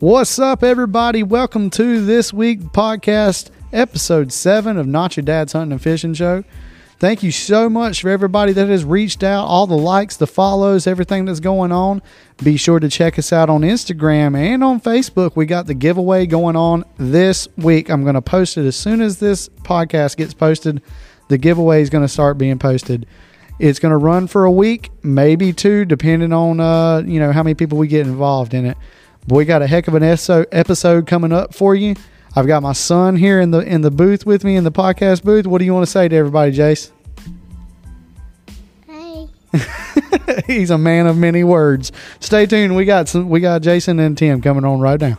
What's up, everybody? Welcome to this week podcast, episode seven of Not Your Dad's Hunting and Fishing Show. Thank you so much for everybody that has reached out, all the likes, the follows, everything that's going on. Be sure to check us out on Instagram and on Facebook. We got the giveaway going on this week. I'm going to post it as soon as this podcast gets posted. The giveaway is going to start being posted. It's going to run for a week, maybe two, depending on uh, you know how many people we get involved in it. But we got a heck of an episode coming up for you. I've got my son here in the in the booth with me in the podcast booth. What do you want to say to everybody, Jace? Hey. He's a man of many words. Stay tuned. We got some. We got Jason and Tim coming on right now.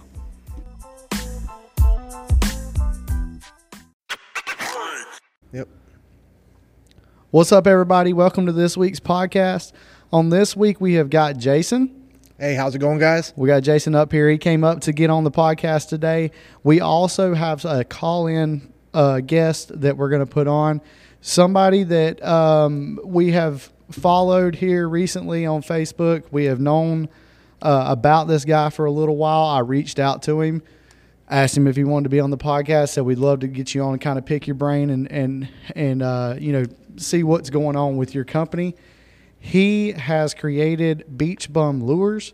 Yep. What's up, everybody? Welcome to this week's podcast. On this week, we have got Jason. Hey, how's it going, guys? We got Jason up here. He came up to get on the podcast today. We also have a call in uh, guest that we're going to put on. Somebody that um, we have followed here recently on Facebook. We have known uh, about this guy for a little while. I reached out to him, asked him if he wanted to be on the podcast. Said we'd love to get you on and kind of pick your brain and and and uh, you know see what's going on with your company. He has created Beach Bum Lures,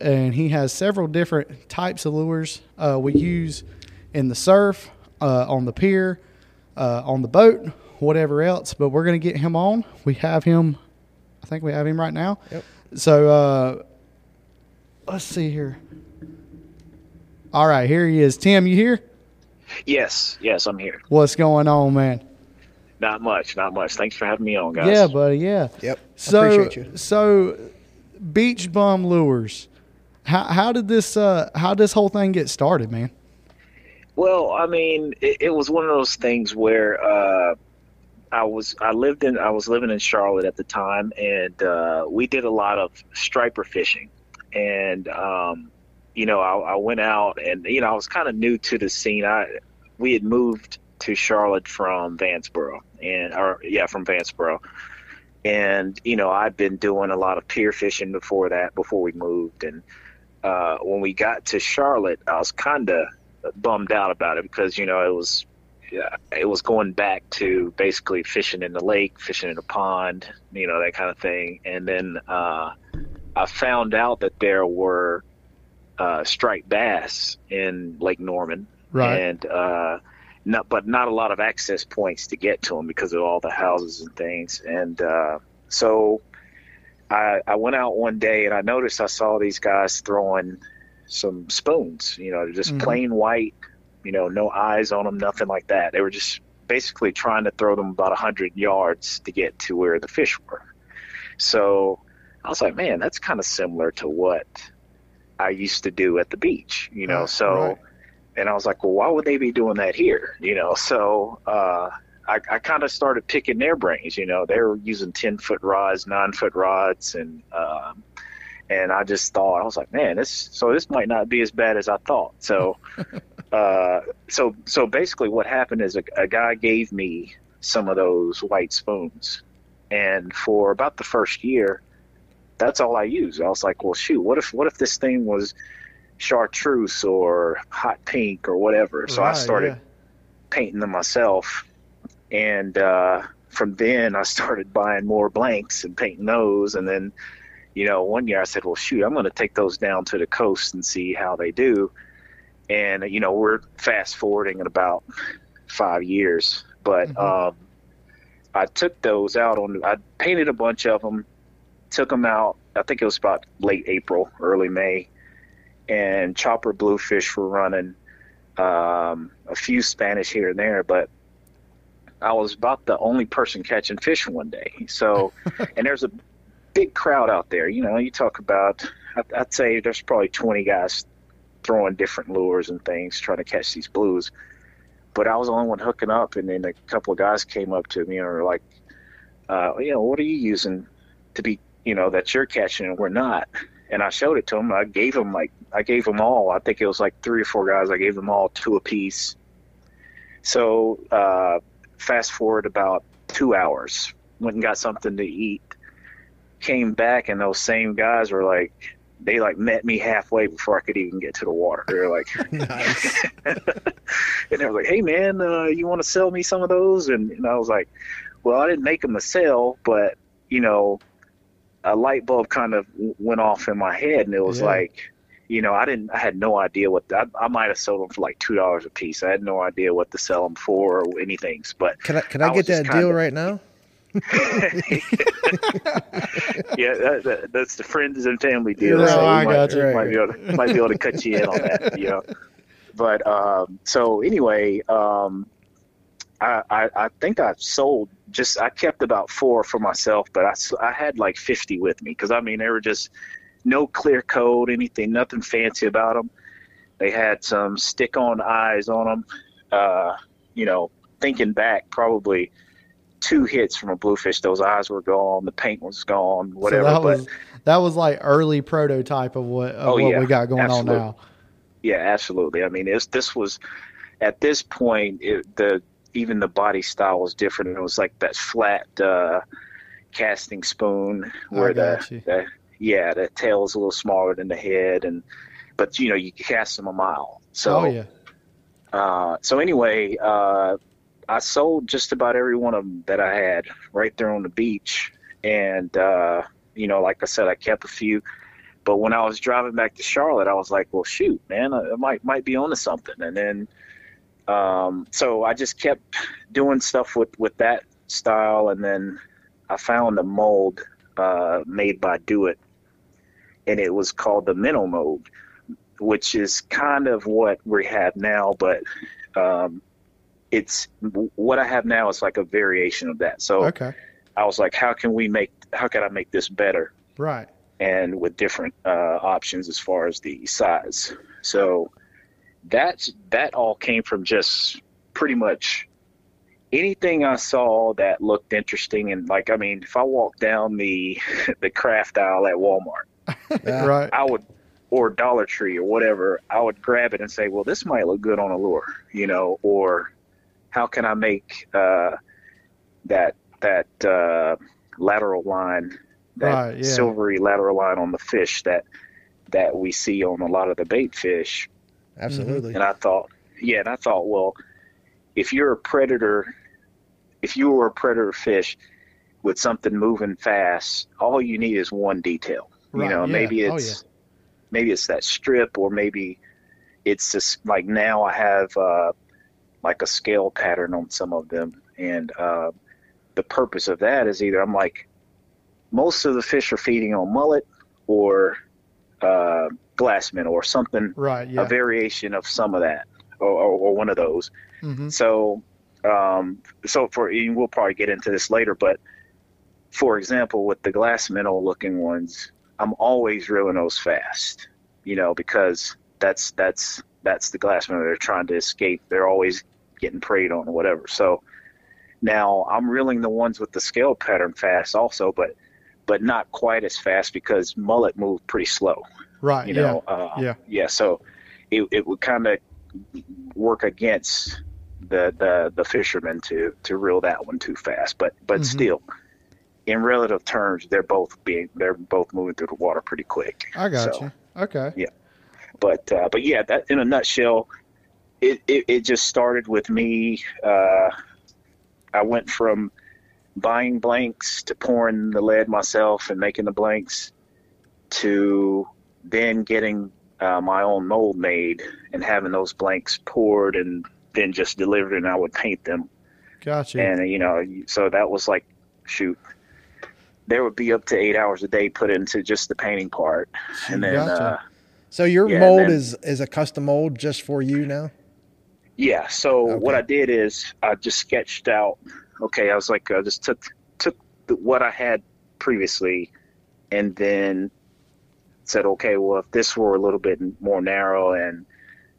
and he has several different types of lures uh, we use in the surf, uh, on the pier, uh, on the boat, whatever else. But we're going to get him on. We have him, I think we have him right now. Yep. So uh, let's see here. All right, here he is. Tim, you here? Yes, yes, I'm here. What's going on, man? Not much, not much. Thanks for having me on, guys. Yeah, buddy. Yeah. Yep. So, Appreciate you. so beach bum lures. How how did this uh how did this whole thing get started, man? Well, I mean, it, it was one of those things where uh, I was I lived in I was living in Charlotte at the time, and uh, we did a lot of striper fishing, and um, you know, I, I went out and you know I was kind of new to the scene. I we had moved to Charlotte from Vanceboro, and or yeah, from Vanceboro. and you know I'd been doing a lot of pier fishing before that, before we moved, and uh, when we got to Charlotte, I was kind of bummed out about it because you know it was yeah, it was going back to basically fishing in the lake, fishing in a pond, you know that kind of thing, and then uh, I found out that there were uh, striped bass in Lake Norman, Right. and uh, not, but not a lot of access points to get to them because of all the houses and things. And uh, so I, I went out one day and I noticed I saw these guys throwing some spoons, you know, just Mhm. plain white, you know, no eyes on them, nothing like that. They were just basically trying to throw them about 100 yards to get to where the fish were. So I was like, man, that's kind of similar to what I used to do at the beach, you know. Right, so right. And I was like, well, why would they be doing that here? You know, so uh, I, I kind of started picking their brains. You know, they were using ten foot rods, nine foot rods, and um, and I just thought I was like, man, this so this might not be as bad as I thought. So, uh, so so basically, what happened is a, a guy gave me some of those white spoons, and for about the first year, that's all I used. I was like, well, shoot, what if what if this thing was chartreuse or hot pink or whatever? So I started yeah. painting them myself, and uh, from then I started buying more blanks and painting those. And then, you know, one year I said, "Well, shoot, I'm going to take those down to the coast and see how they do." And you know, we're fast forwarding in about five years, but Mhm. um, I took those out on. I painted a bunch of them, took them out. I think it was about late April, early May, and chopper bluefish were running um, a few Spanish here and there, but I was about the only person catching fish one day. So, and there's a big crowd out there. You know, you talk about, I'd, I'd say there's probably 20 guys throwing different lures and things trying to catch these blues. But I was the only one hooking up, and then a couple of guys came up to me and were like, uh, you know, what are you using to be, you know, that you're catching and we're not? And I showed it to them. I gave them like I gave them all. I think it was like three or four guys. I gave them all two apiece. So uh, fast forward about two hours, went and got something to eat. Came back and those same guys were like, they like met me halfway before I could even get to the water. They were like, and they were like, "Hey man, uh, you want to sell me some of those?" And, and I was like, "Well, I didn't make them to sell, but you know, a light bulb kind of went off in my head, and it was Yeah. like, you know, I didn't, I had no idea what I, I might have sold them for like two dollars a piece. I had no idea what to sell them for or anything. But Can I can I I, get that deal kinda- right now? yeah, that, that, that's the friends and family deal. Yeah, so I might, got you. might be able to, might be able to cut you in on that. You know, but um, so anyway, um, I, I I think I sold just I kept about four for myself, but I I had like fifty with me because I mean they were just no clear code, anything, nothing fancy about them. They had some stick-on eyes on them. Uh, you know, thinking back, probably two hits from a bluefish. Those eyes were gone, the paint was gone, whatever. So that but was that was like early prototype of what of Oh, what yeah. we got going Absolutely. on now. yeah, absolutely. I mean, it's, this was at this point it, the even the body style was different. It was like that flat uh, casting spoon where the, the yeah the tail is a little smaller than the head, and but you know you cast them a mile. So oh yeah. Uh, so anyway, uh, I sold just about every one of them that I had right there on the beach, and uh, you know, like I said, I kept a few. But when I was driving back to Charlotte, I was like, "Well, shoot, man, I might might be onto something." And then, um, so I just kept doing stuff with with that style, and then I found a mold uh, made by Do It, and it was called the mental mode, which is kind of what we have now, but um, it's what I have now is like a variation of that. So Okay. I was like, how can we make, how can I make this better? Right. And with different uh, options as far as the size. So that's, that all came from just pretty much anything I saw that looked interesting. And like, I mean, if I walk down the, the craft aisle at Walmart. Right. I would, or Dollar Tree or whatever, I would grab it and say, well, this might look good on a lure, you know, or how can I make uh, that that uh, lateral line, that Right, yeah. silvery lateral line on the fish that that we see on a lot of the bait fish. Absolutely. And I thought, yeah, and I thought, well, if you're a predator, if you were a predator fish with something moving fast, all you need is one detail. Right, You know, yeah. maybe Oh, it's maybe it's that strip, or maybe it's just like now I have uh, like a scale pattern on some of them, and uh, the purpose of that is either I'm like most of the fish are feeding on mullet or uh, glass minnow or something Right. Yeah. a variation of some of that or, or, or one of those. hmm So, um, so for we'll probably get into this later, but for example, with the glass minnow looking ones, I'm always reeling those fast, you know, because that's that's that's the glass. They're trying to escape. They're always getting preyed on or whatever. So now I'm reeling the ones with the scale pattern fast also, but but not quite as fast because mullet move pretty slow Right. you yeah. know uh, Yeah. yeah so it, it would kind of work against the, the the fishermen to to reel that one too fast but but Mhm. still in relative terms they're both being they're both moving through the water pretty quick I got So, you. Okay. Yeah. But uh, but yeah that in a nutshell it, it, it just started with me uh, i went from buying blanks to pouring the lead myself and making the blanks to then getting uh, my own mold made and having those blanks poured and then just delivered and i would paint them Gotcha. and you know so that was like shoot there would be up to eight hours a day put into just the painting part and then Gotcha. uh, So your Yeah, mold then- is is a custom mold just for you now? Yeah. So Okay. what I did is I just sketched out. Okay, I was like, I just took took the, what I had previously, and then said, okay, well, if this were a little bit more narrow and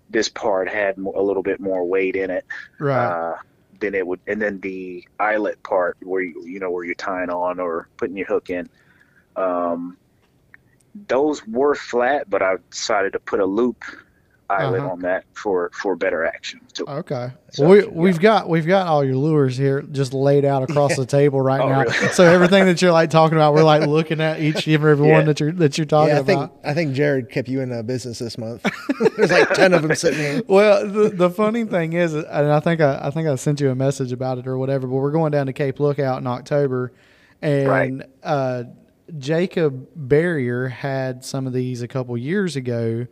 this part had a little bit more weight in it, right. uh, then it would, and then the eyelet part where you you know where you're tying on or putting your hook in, um, those were flat, but I decided to put a loop eyelet Uh-huh. on that for for better action. So, Okay. So, we, yeah. we've got we've got all your lures here just laid out across the table right Oh, now. really? So everything that you're like talking about, we're like looking at each and every Yeah. one that you're that you're talking Yeah, I think about. I think Jared kept you in uh, business this month. There's like ten of them sitting here. Well, the, the funny thing is, and I think I, I think I sent you a message about it or whatever. But we're going down to Cape Lookout in October, and Right. uh, Jacob Barrier had some of these a couple years ago,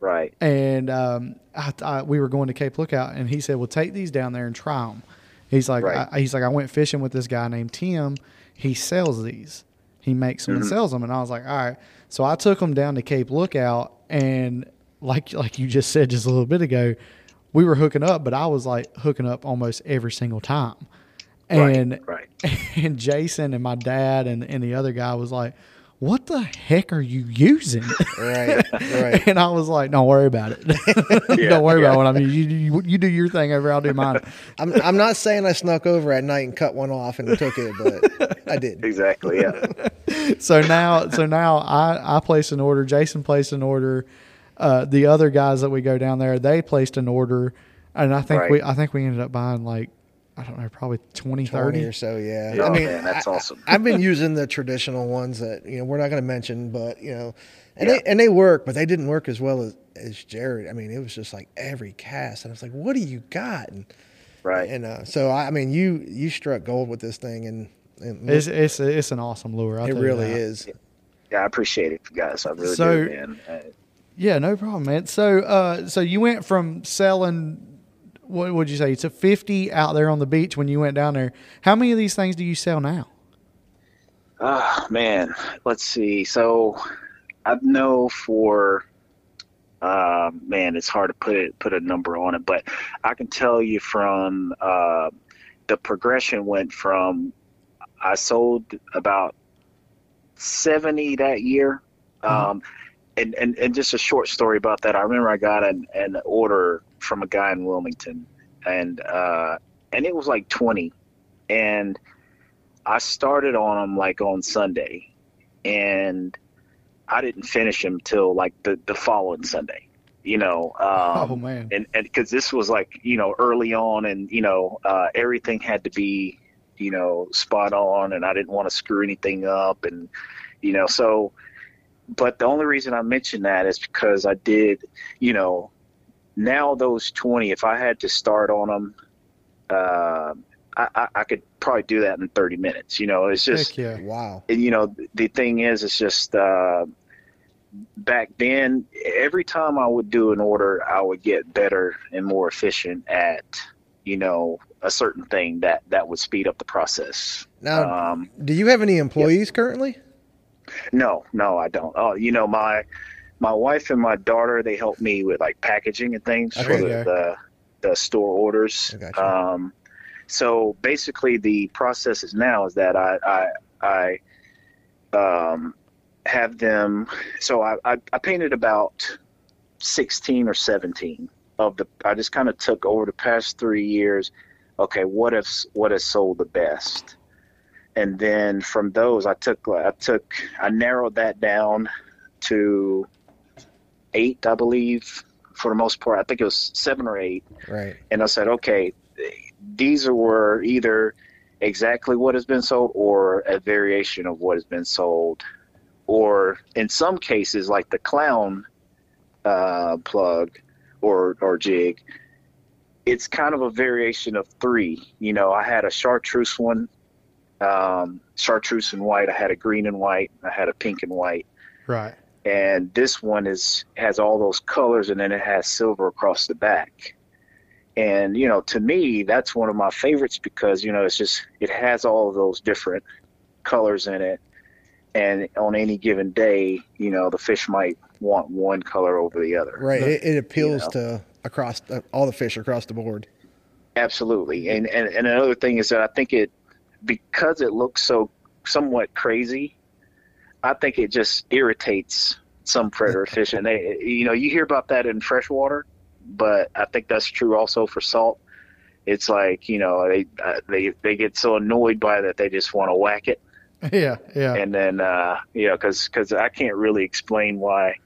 right. and um, I, I, we were going to Cape Lookout, and he said, "Well, take these down there and try them." He's like, Right. I, he's like, I went fishing with this guy named Tim. He sells these. He makes them and sells them, and I was like, all right. So I took them down to Cape Lookout, and like like you just said just a little bit ago, we were hooking up, but I was like hooking up almost every single time. And right. and Jason and my dad and, and the other guy was like, "What the heck are you using?" Right, right. and I was like, "Don't worry about it. Yeah, Don't worry yeah. about what I mean. You, you you do your thing over. I'll do mine." I'm I'm not saying I snuck over at night and cut one off and took it, but I did. Exactly. Yeah. so now, so now I I placed an order. Jason placed an order. Uh, the other guys that we go down there, they placed an order, and I think Right. we I think we ended up buying like I don't know, probably 20, 30. 20 or so, yeah. Oh, I mean, man, that's I, awesome. I've been using the traditional ones that you know we're not going to mention, but you know, and Yeah. they and they work, but they didn't work as well as as Jared. I mean, it was just like every cast, and I was like, "What do you got?" And Right. and uh, so I, I mean, you you struck gold with this thing, and, and It's it's it's an awesome lure. I'll it really that. is. Yeah, I appreciate it, guys. I really So- do, man. Uh, Yeah, no problem, man. So, uh, so you went from selling, what would you say, to fifty out there on the beach when you went down there. How many of these things do you sell now? Ah, man. Let's see. So, I know for, uh, man, it's hard to put it put a number on it, but I can tell you from uh, the progression went from I sold about seventy that year. Uh-huh. Um, and, and, and just a short story about that. I remember I got an, an order from a guy in Wilmington, and uh, and it was like twenty, and I started on them like on Sunday, and I didn't finish them till like the, the following Sunday. You know, um, oh man, and and because this was like you know early on, and you know uh, everything had to be you know spot on, and I didn't want to screw anything up, and you know so. But the only reason I mention that is because I did, you know, now those twenty. If I had to start on them, uh, I, I, I could probably do that in thirty minutes. You know, it's just yeah. Wow. and you know the thing is it's just uh back then every time i would do an order i would get better and more efficient at you know a certain thing that that would speed up the process Now, um do you have any employees currently? No no i don't. Oh you know my my wife and my daughter they help me with like packaging and things for Okay. the, the the store orders. Gotcha. um so basically the process is now is that i i i um have them so i i, I painted about 16 or 17 of the i just kind of took over the past three years. Okay what if what has sold the best and then from those i took i took i narrowed that down to eight i believe for the most part. I think it was seven or eight. Right. and i said okay these were either exactly what has been sold or a variation of what has been sold. Or in some cases like the clown uh, plug or or jig it's kind of a variation of three. You know i had a chartreuse one um, chartreuse and white i had a green and white i had a pink and white Right. and this one is has all those colors and then it has silver across the back and you know to me that's one of my favorites because you know it's just it has all of those different colors in it and on any given day you know the fish might want one color over the other Right. It, it appeals know. to across uh, all the fish across the board. Absolutely, and, and and another thing is that I think it because it looks so somewhat crazy. I think it just irritates some predator fish, and they you know you hear about that in freshwater, but I think that's true also for salt. It's like you know they uh, they they get so annoyed by it that they just want to whack it, Yeah, yeah. and then uh, you know because because I can't really explain why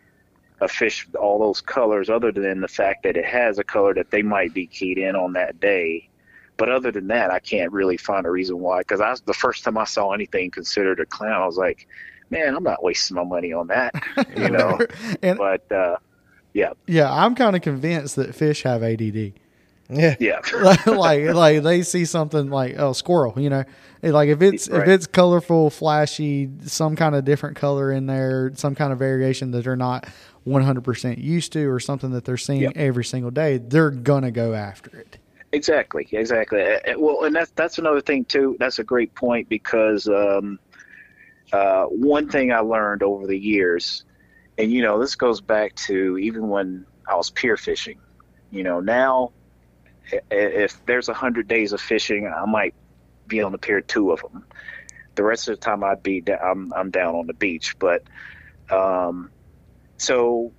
a fish all those colors other than the fact that it has a color that they might be keyed in on that day. But other than that, I can't really find a reason why. Because I the first time I saw anything considered a clown, I was like, man, I'm not wasting my money on that, you know. and but uh, yeah, yeah, I'm kind of convinced that fish have ADD. Yeah. yeah, like like they see something like oh squirrel, you know, like if it's if it's colorful, flashy, some kind of different color in there, some kind of variation that they're not 100% used to, or something that they're seeing Yep. every single day, they're gonna go after it. Exactly, exactly. Uh, uh, Well, and that's that's another thing too. That's a great point because um, uh, one thing I learned over the years, and you know, this goes back to even when I was pier fishing. You know, now if there's a hundred days of fishing, I might be on the pier two of them. The rest of the time, I'd be da- I'm I'm down on the beach. But um, so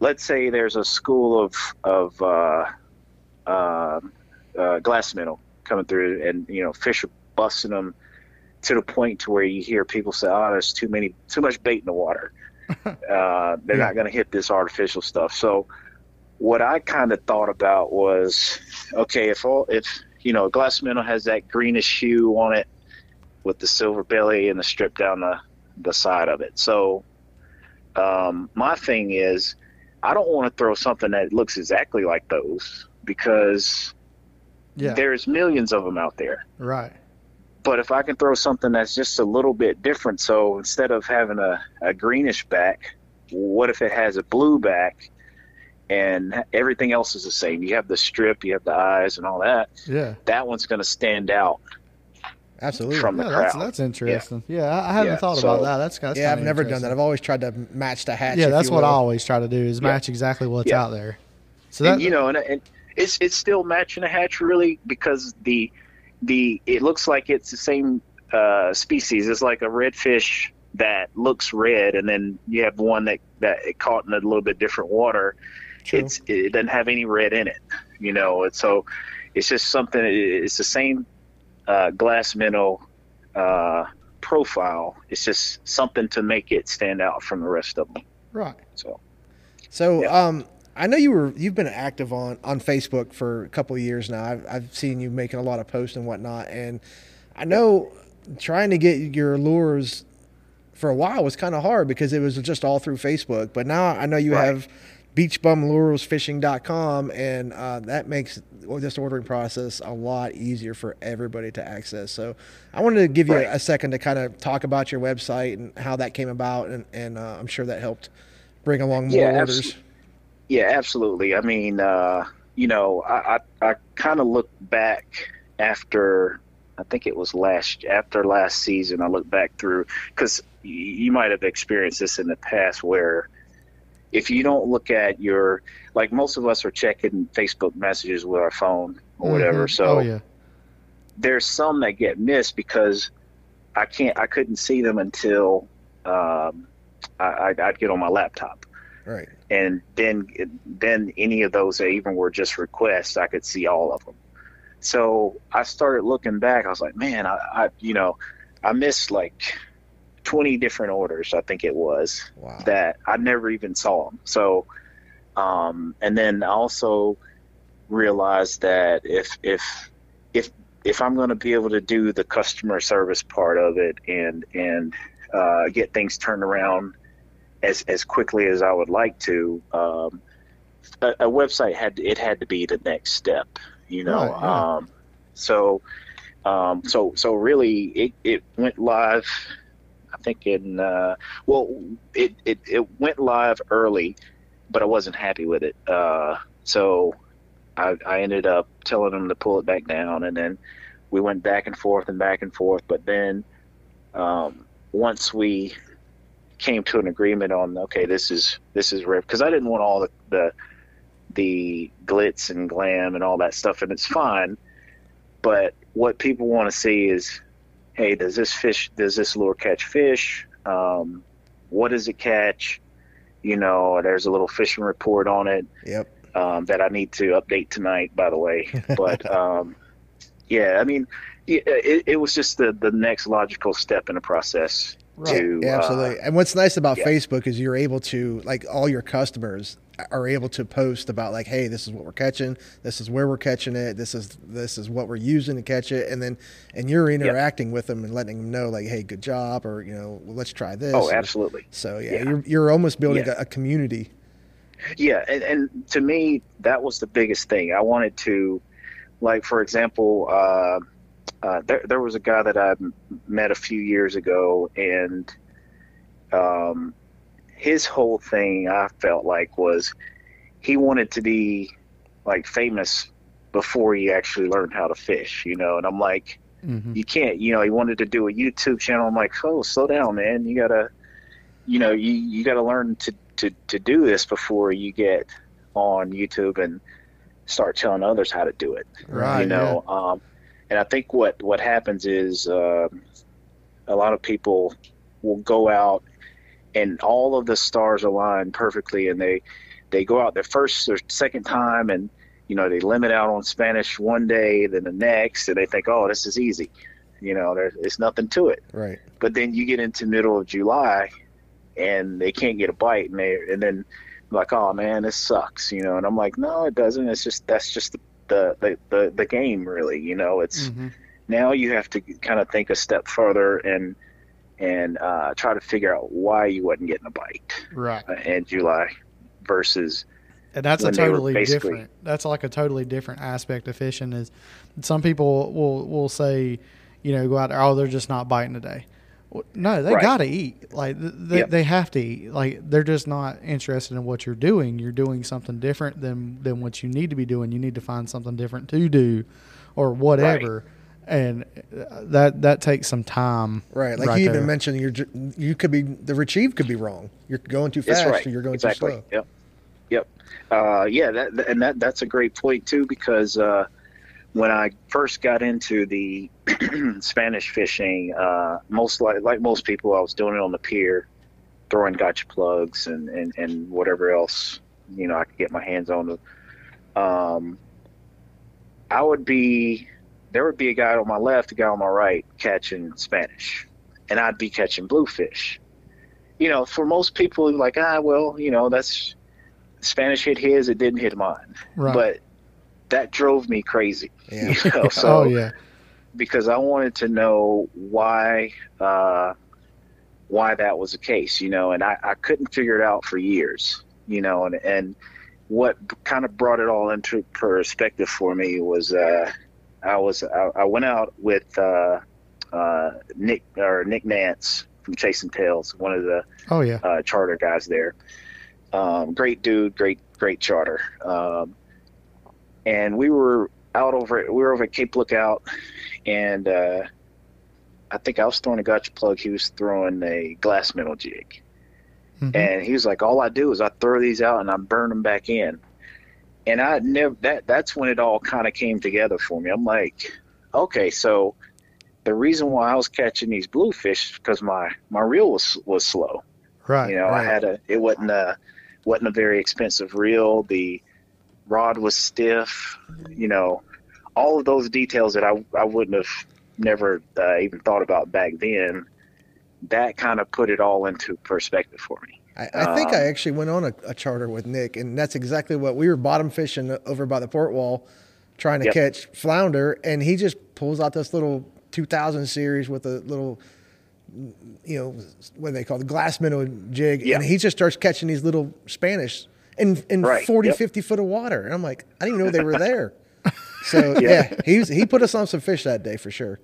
let's say there's a school of of uh, um uh, glass minnow coming through, and you know fish are busting them to the point to where you hear people say, "Oh, there's too many, too much bait in the water. uh, they're Yeah. not going to hit this artificial stuff." So, what I kind of thought about was, okay, if all if you know glass minnow has that greenish hue on it with the silver belly and the strip down the the side of it, so um, my thing is, I don't want to throw something that looks exactly like those because Yeah, there's millions of them out there. right. But if I can throw something that's just a little bit different, so instead of having a, a greenish back, what if it has a blue back and everything else is the same? You have the strip, you have the eyes, and all that. Yeah, That one's going to stand out Absolutely. from the yeah, crowd. that's that's interesting. Yeah, I, I haven't Yeah, thought so- about that. That's, that's yeah, I've never done that. I've always tried to match the hatch. yeah, that's you what I always try to do is Yeah. match exactly what's Yeah. out there. So that and, you know, and, and it's it's still matching the hatch really because the the it looks like it's the same uh, species. It's like a redfish that looks red, and then you have one that that it caught in a little bit different water. True. It's it doesn't have any red in it, you know. And so it's just something. It's the same uh, glass minnow uh, profile. It's just something to make it stand out from the rest of them. right. So So, Yeah. um, I know you were you've been active on on Facebook for a couple of years now. I've I've seen you making a lot of posts and whatnot, and I know trying to get your lures for a while was kind of hard because it was just all through Facebook. But now I know you Right. have beachbumluresfishing.com, and uh, that makes this ordering process a lot easier for everybody to access. So I wanted to give you Right. a second to kind of talk about your website and how that came about, and, and uh, I'm sure that helped bring along more Yeah, orders. abso- Yeah, absolutely. I mean, uh, you know, I, I, I kind of look back after, I think it was last, after last season, I look back through, because you might have experienced this in the past where if you don't look at your, like most of us are checking Facebook messages with our phone or whatever. Mhm. So oh yeah, there's some that get missed because I can't, I couldn't see them until um, I, I'd, I'd get on my laptop Right. and then then any of those that even were just requests, I could see all of them. So I started looking back. I was like, man, I, I you know, I missed like twenty different orders. I think it was Wow. that I never even saw them. So, um, and then I also realized that if if if if I'm going to be able to do the customer service part of it and and uh, get things turned around as as quickly as I would like to, um, a, a website had it had to be the next step. You know, Right, right. um, so um, so so really it, it went live. I think in uh, well, it, it it went live early, but I wasn't happy with it. Uh, so I, I ended up telling them to pull it back down, and then we went back and forth and back and forth. But then um, once we came to an agreement on okay, this is this is because I didn't want all the, the the glitz and glam and all that stuff, and it's fine. But what people want to see is, hey, does this fish, does this lure catch fish? Um, what does it catch? You know, there's a little fishing report on it Yep. um, that I need to update tonight, by the way. But um, yeah, I mean, it, it was just the, the next logical step in the process. Right. to Yeah, uh, absolutely. and what's nice about yeah. Facebook is you're able to like all your customers are able to post about like, hey, this is what we're catching, this is where we're catching it, this is this is what we're using to catch it, and then and you're interacting with them and letting them know like, hey, good job, or you know, well, let's try this. oh or- absolutely So yeah, Yeah. you're you're almost building Yeah. a, a community. Yeah, and, and to me, that was the biggest thing. I wanted to, like, for example, uh, uh, there, there was a guy that I met a few years ago, and um, his whole thing I felt like was he wanted to be like famous before he actually learned how to fish, you know. And I'm like, Mhm. you can't, you know, he wanted to do a YouTube channel. I'm like, oh, slow down, man. You gotta, you know, you, you gotta learn to, to, to do this before you get on YouTube and start telling others how to do it. Right. you know, um, and I think what, what happens is, um a lot of people will go out and all of the stars align perfectly and they, they go out their first or second time and, you know, they limit out on Spanish one day, then the next, and they think, oh, this is easy. You know, there, there's nothing to it. Right. But then you get into middle of July, and they can't get a bite, and they and then like, oh man, this sucks. You know, and I'm like, no, it doesn't. It's just that's just the the the, the, the game, really. You know, it's Mhm. now you have to kind of think a step further and and uh, try to figure out why you wasn't getting a bite Right. uh, in July versus And that's a when they were totally different. That's like a totally different aspect of fishing. Is some people will will say, you know, go out there. Oh, they're just not biting today. Well, No, they Right. got to eat. Like they, Yep. they have to eat. Like they're just not interested in what you're doing. You're doing something different than than what you need to be doing. You need to find something different to do, or whatever. And uh, that that takes some time. Right. Like you there. even mentioned, you're you could be the retrieve could be wrong. You're going too That's fast, right. or you're going exactly. too slow. Yep. Yep. Uh, yeah, that, that- and that that's a great point too because uh, when I first got into the Spanish fishing, uh, most like like most people, I was doing it on the pier, throwing gotcha plugs and, and, and whatever else you know I could get my hands on. Um, I would be there would be a guy on my left, a guy on my right catching Spanish, and I'd be catching bluefish. You know, for most people, like ah, well, you know, that's Spanish hit his, it didn't hit mine. Right. But that drove me crazy. Yeah. You know, so oh yeah. because I wanted to know why uh, why that was the case, you know, and I, I couldn't figure it out for years, you know, and and what kind of brought it all into perspective for me was uh, I was I, I went out with uh, uh, Nick or Nick Nance from Chasing Tails, one of the Oh yeah. uh, charter guys there. Um, great dude, great great charter. Um, and we were out over we were over at Cape Lookout, and uh, I think I was throwing a gotcha plug. He was throwing a glass metal jig, Mhm. and he was like, "All I do is I throw these out and I burn them back in." And I never that that's when it all kind of came together for me. I'm like, okay, so the reason why I was catching these bluefish is because my my reel was was slow. right. You know, I had a it wasn't a wasn't a very expensive reel. The rod was stiff. You know, all of those details that I I wouldn't have never uh, even thought about back then. That kind of put it all into perspective for me. I, I think Um, I actually went on a, a charter with Nick, and that's exactly what we were bottom fishing over by the port wall, trying to Yep. catch flounder, and he just pulls out this little 2000 series with a little, you know, what do they call the glass minnow jig, and he just starts catching these little Spanish in in Right, 40, yep. 50 foot of water, and I'm like, I didn't even know they were there. So Yeah. yeah, he was, he put us on some fish that day for sure.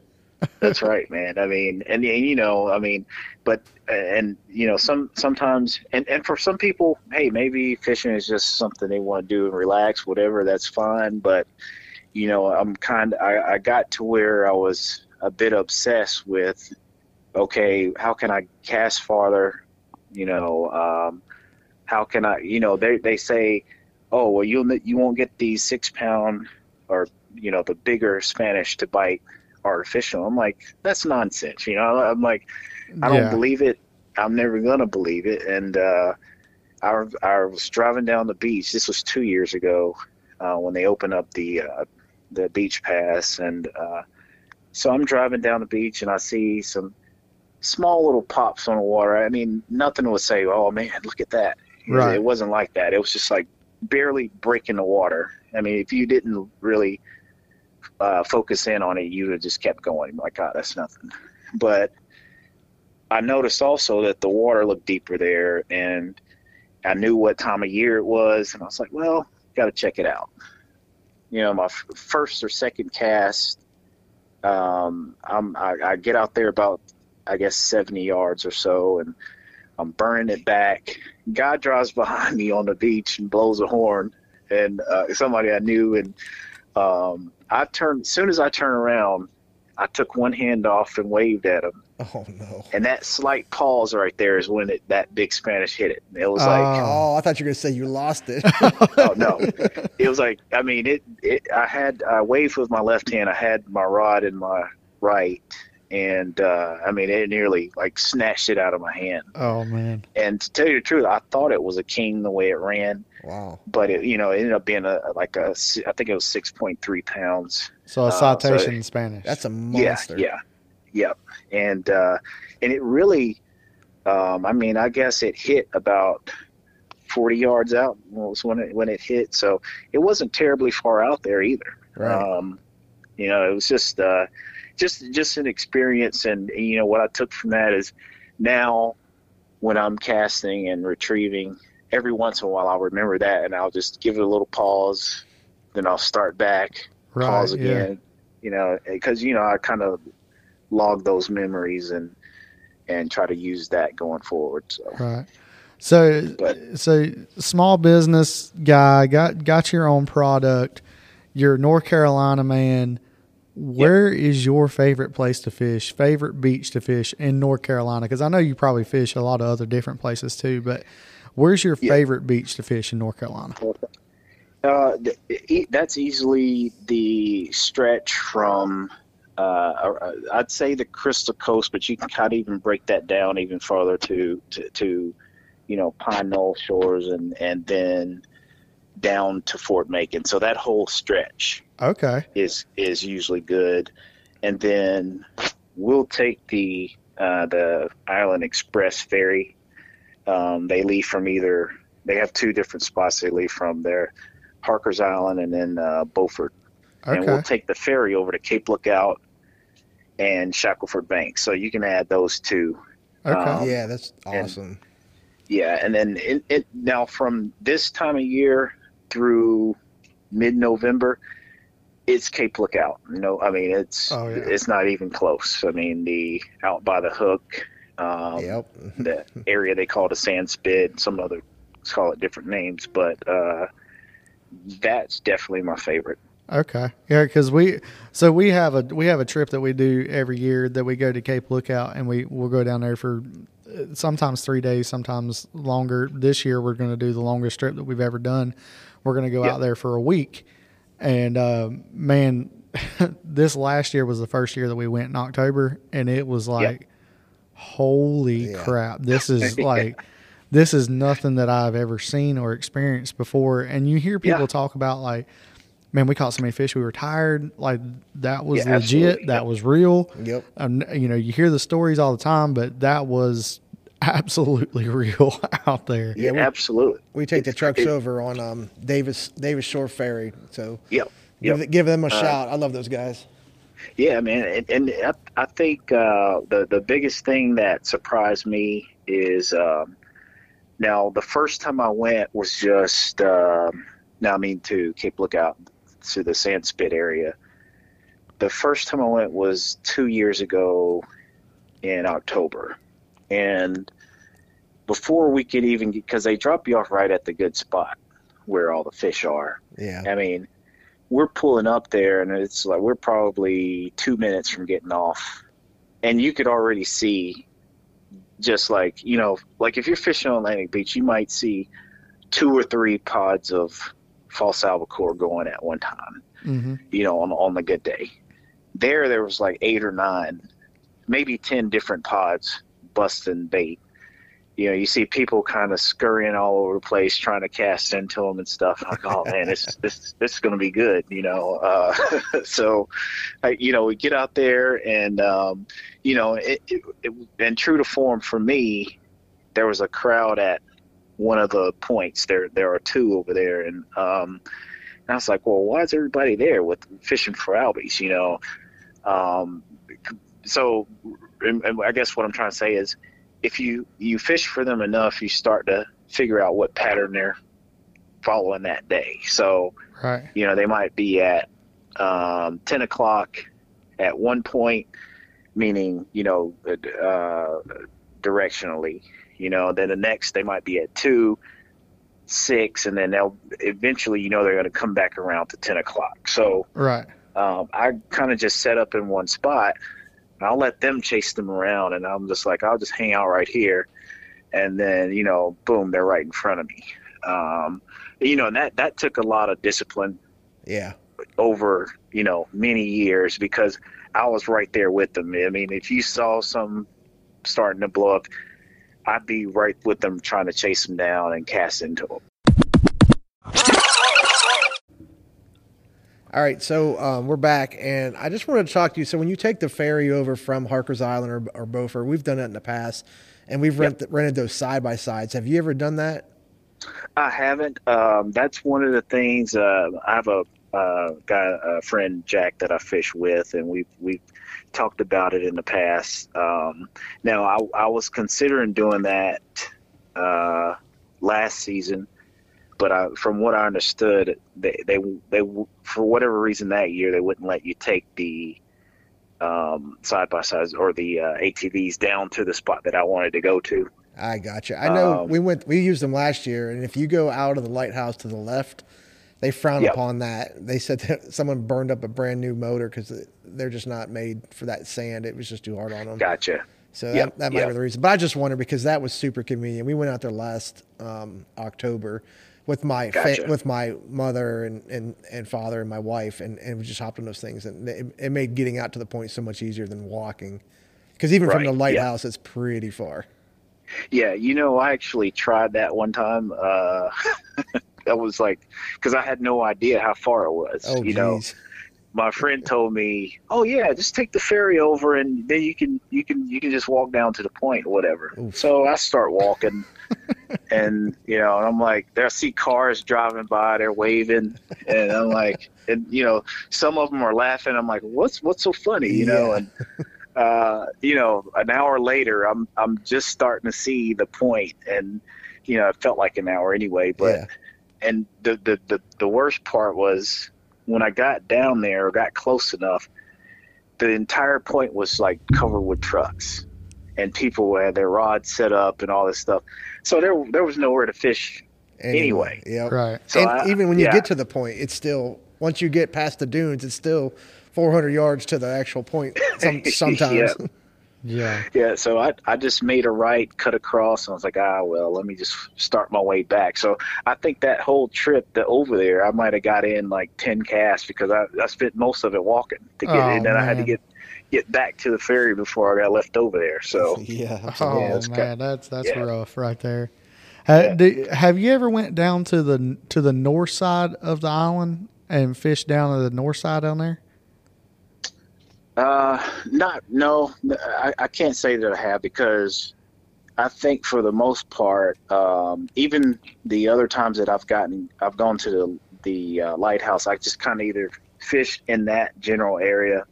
That's right, man. I mean, and, and you know, I mean, but and you know, some sometimes, and and for some people, hey, maybe fishing is just something they want to do and relax, whatever. That's fine. But you know, I'm kind. I I got to where I was a bit obsessed with. Okay, how can I cast farther? You know, um, how can I? You know, they they say, oh, well, you'll you won't get these six pound or you know the bigger Spanish to bite artificial. I'm like, that's nonsense. You know, I'm like, I don't Yeah. believe it. I'm never gonna believe it. And uh, I, I was driving down the beach. This was two years ago uh, when they opened up the uh, the beach pass, and uh, so I'm driving down the beach and I see some small little pops on the water. I mean, nothing would say, "Oh man, look at that." Right. It wasn't like that. It was just like barely breaking the water. I mean, if you didn't really uh, focus in on it, you would have just kept going. Like, God, that's nothing. But I noticed also that the water looked deeper there, and I knew what time of year it was, and I was like, well, got to check it out. You know, my f- first or second cast, um, I'm, I, I get out there about, I guess, 70 yards or so, and I'm burning it back. Guy drives behind me on the beach and blows a horn, and uh, somebody I knew, and um, I turned. As soon as I turn around, I took one hand off and waved at him, Oh no. and that slight pause right there is when it, that big Spanish hit it. It was like, Oh, I thought you were gonna say you lost it. oh no, it was like, I mean, it, it. I had I waved with my left hand. I had my rod in my right, and uh, I mean, it nearly like snatched it out of my hand. Oh man. And to tell you the truth, I thought it was a king the way it ran, wow. but it, you know, it ended up being a like a I think it was six point three pounds. So a Uh, so- citation in Spanish. That's a monster. Yeah, yeah, yeah, and uh, and it really, um, I mean, I guess it hit about forty yards out was when it when it hit, so it wasn't terribly far out there either. Right. Um, you know, it was just uh, just just an experience, and you know what I took from that is now when I'm casting and retrieving, every once in a while I'll remember that, and I'll just give it a little pause, then I'll start back, right. pause yeah. again. You know, because you know I kind of log those memories and and try to use that going forward. So Right. So, But- so small business guy got got your own product. You're North Carolina man. Where is your favorite place to fish? Favorite beach to fish in North Carolina? Because I know you probably fish a lot of other different places too. But where's your Yeah. favorite beach to fish in North Carolina? uh, that's easily the stretch from. Uh, uh, I'd say the Crystal Coast, but you can kind of even break that down even farther to, to, to you know, Pine Knoll Shores and, and then down to Fort Macon. So that whole stretch Okay. is is usually good, and then we'll take the uh, the Island Express ferry. Um, they leave from either they have two different spots they leave from. There, Harker's Island and then uh, Beaufort, and we'll take the ferry over to Cape Lookout and Shackleford Bank. So you can add those two. Okay. Um, yeah, that's and- awesome. Yeah, and then it, it now from this time of year through mid-November, it's Cape Lookout. No, I mean it's Oh, yeah. it's not even close. I mean the out by the hook, um, yep. the area they call it a sand spit. Some other call it different names, but uh, that's definitely my favorite. Okay. Yeah, because we so we have a we have a trip that we do every year that we go to Cape Lookout and we we'll go down there for uh, sometimes three days, sometimes longer. This year we're going to do the longest trip that we've ever done. We're going to go Yeah. out there for a week, and uh, man, this last year was the first year that we went in October, and it was like, holy Yeah. crap! This is like. This is nothing that I've ever seen or experienced before. And you hear people Yeah. talk about like, man, we caught so many fish. We were tired. Like that was Yeah, legit. absolutely. That was real. Yep. Um, you know, you hear the stories all the time, but that was absolutely real out there. Yeah, we, Absolutely. we take the trucks it- over on um, Davis Davis Shore Ferry. So Yep. give, Yep. give them a Uh, shout. I love those guys. Yeah, man, and, and I, I think uh, the the biggest thing that surprised me is um, now the first time I went was just um, now I mean to Cape Lookout to the Sand Spit area. The first time I went was two years ago in October, and before we could even because they drop you off right at the good spot where all the fish are. Yeah. I mean, we're pulling up there, and it's like we're probably two minutes from getting off, and you could already see, just like you know, like if you're fishing on Atlantic Beach, you might see two or three pods of false albacore going at one time. hmm You know, on on the good day. There, there was like eight or nine, maybe ten different pods busting bait. you know, you see people kind of scurrying all over the place trying to cast into them and stuff. Like, oh man, this this this is going to be good, you know. Uh, so, I, you know, we get out there and um, you know, it, it, it, and true to form for me, there was a crowd at one of the points. There there are two over there, and um, and I was like, well, why is everybody there with fishing for albies? You know, um, so and, and I guess what I'm trying to say is if you you fish for them enough, you start to figure out what pattern they're following that day. So, Right. you know, they might be at um, 10 o'clock at one point, meaning, you know, uh, directionally, you know, then the next they might be at two, six, and then they'll eventually, you know, they're going to come back around to 10 o'clock. So, Right. um, I kind of just set up in one spot. And I'll let them chase them around, and I'm just like, I'll just hang out right here, and then you know, boom, they're right in front of me. Um, you know, and that that took a lot of discipline Yeah. over you know many years because I was right there with them. I mean, if you saw some starting to blow up, I'd be right with them trying to chase them down and cast into them. All right, so um, we're back, and I just wanted to talk to you. So, when you take the ferry over from Harker's Island or, or Beaufort, we've done that in the past, and we've rent, rented those side by sides. Have you ever done that? I haven't. Um, that's one of the things. Uh, I have a uh, guy, a friend Jack that I fish with, and we've we've talked about it in the past. Um, now, I, I was considering doing that uh, last season, but I, from what I understood, they, they they for whatever reason that year they wouldn't let you take the um, side by sides or the uh, ATVs down to the spot that I wanted to go to. I gotcha. I know Um, we went, we used them last year, and if you go out of the lighthouse to the left, they frown Yep. upon that. They said that someone burned up a brand new motor because they're just not made for that sand. It was just too hard on them. Gotcha. So Yep, that, that might yep. be the reason. But I just wondered because that was super convenient. We went out there last um, October with my fa- with my mother and, and, and father and my wife, and, and we just hopped on those things, and it, it made getting out to the point so much easier than walking. Because even from Right, the yeah. lighthouse, it's pretty far. Yeah, you know, I actually tried that one time. Uh, that was like because I had no idea how far it was. Oh, you know, geez. My friend told me, "Oh yeah, just take the ferry over, and then you can you can you can just walk down to the point, or whatever." Oof. So I start walking, and you know, and I'm like, there I see cars driving by, they're waving, and I'm like, and you know, some of them are laughing. I'm like, what's what's so funny, you know? And uh, you know, an hour later, I'm I'm just starting to see the point, and you know, it felt like an hour anyway. But yeah. and the, the the the worst part was when I got down there or got close enough, the entire point was like covered with trucks, and people had their rods set up and all this stuff. So there there was nowhere to fish. Anyway. Yep. Right. So and I- even when you yeah. get to the point, it's still once you get past the dunes, it's still 400 yards to the actual point. Some, sometimes. Yeah. Yeah. Yeah, so I I just made a right, cut across, and I was like, ah, well, let me just start my way back. So I think that whole trip to over there, I might have got in like ten casts because I, I spent most of it walking to get, Oh, and then I had to get get back to the ferry before I got left over there. So yeah. Oh absolutely. it's man, got- that's that's yeah. rough right there. Ha- do- have you ever went down to the to the north side of the island and fished down to the north side down there? Uh, not no, I, I can't say that I have because I think for the most part, um, even the other times that I've gotten, I've gone to the the uh, lighthouse. I just kind of either fished in that general area,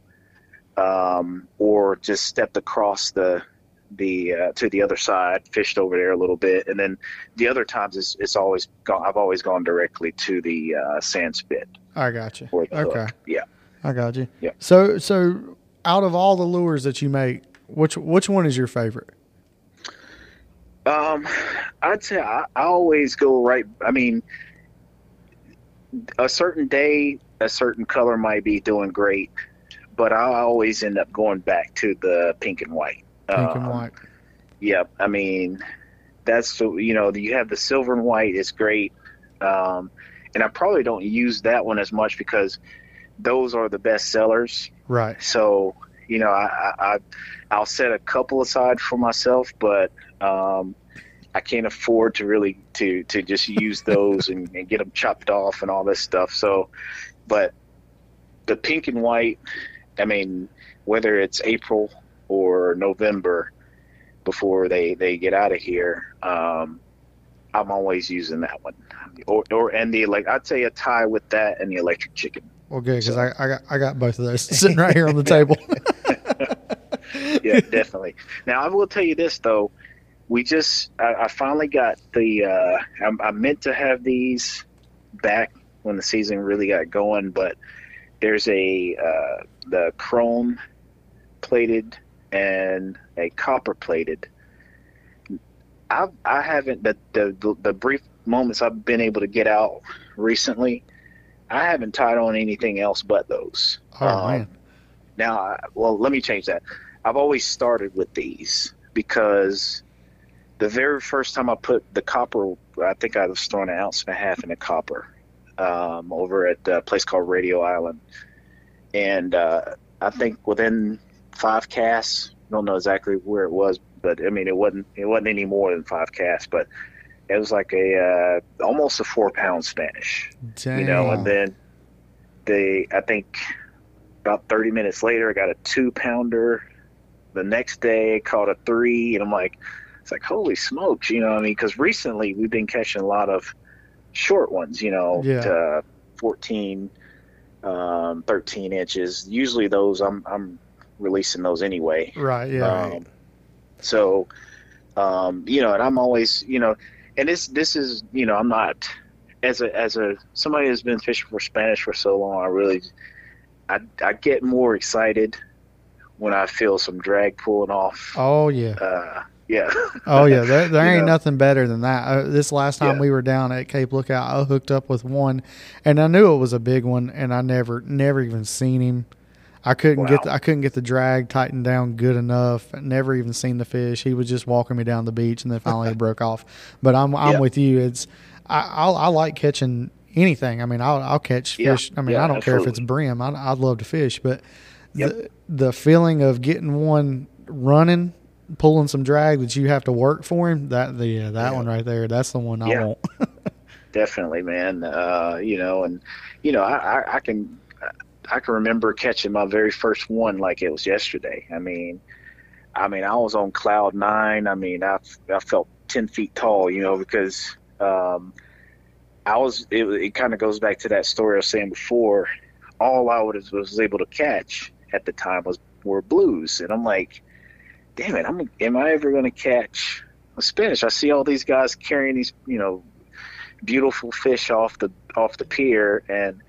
um, or just stepped across the the uh, to the other side, fished over there a little bit, and then the other times it's, it's always gone. I've always gone directly to the uh, sand spit I got you. Okay, hook. Yeah. I got you. Yeah. So so out of all the lures that you make, which which one is your favorite? Um, I'd say I, I always go right. I mean, a certain day, a certain color might be doing great, but I always end up going back to the pink and white. Pink and Um, white. Yep. I mean, that's you know you have the silver and white is great, um, and I probably don't use that one as much because those are the best sellers. Right. So you know, I, I I'll set a couple aside for myself, but um, I can't afford to really to to just use those and, and get them chopped off and all this stuff. So, but the pink and white, I mean, whether it's April or November before they they get out of here, um, I'm always using that one. Or, or and the like, I'd say a tie with that and the electric chicken. Well, good because I, I got I got both of those sitting right here on the table. yeah, definitely. Now I will tell you this though, we just I, I finally got the uh, I, I meant to have these back when the season really got going, but there's a uh, the chrome plated and a copper plated. I I haven't the, the the brief moments I've been able to get out recently. I haven't tied on anything else but those. Oh um, man! Now, well, let me change that. I've always started with these because the very first time I put the copper, I think I was throwing an ounce and a half in the copper um, over at a place called Radio Island, and uh, I think within five casts, I don't know exactly where it was, but I mean it wasn't it wasn't any more than five casts, but it was like a uh, almost a four pound Spanish, Damn. you know, and then they I think about 30 minutes later I got a two pounder. The next day I caught a three, and I'm like, it's like holy smokes, you know. I mean, because recently we've been catching a lot of short ones, you know, Yeah. to 14, um, 13 inches. Usually those I'm I'm releasing those anyway. Right? Yeah. Um, so, um, you know, and I'm always, you know, and this this is, you know, I'm not as a as a somebody who's been fishing for Spanish for so long. I really, I I get more excited when I feel some drag pulling off. oh yeah. Uh, yeah, Oh yeah, there, there ain't know? nothing better than that. Uh, this last time Yeah. we were down at Cape Lookout, I hooked up with one, and I knew it was a big one, and I never, never even seen him. I couldn't get, the, I couldn't get the drag tightened down good enough. Never even seen the fish. He was just walking me down the beach, and then finally it broke off. But I'm, I'm Yeah. with you. It's, I, I'll, I like catching anything. I mean, I'll, I'll catch Yeah. fish. I mean, Yeah, I don't care if it's absolutely. brim. I, I'd love to fish, but Yep. the, the feeling of getting one running pulling some drag that you have to work for him that the that one right there that's the one i want definitely, man. Uh, you know, and you know, I, I, I can I can remember catching my very first one like it was yesterday. I mean, I mean, I was on cloud nine. I mean, I I felt ten feet tall, you know, because um, I was. It, it kind of goes back to that story I was saying before. All I was was able to catch at the time was were blues, and I'm like, damn it, I'm am I ever going to catch a spanish? I see all these guys carrying these, you know, beautiful fish off the off the pier, and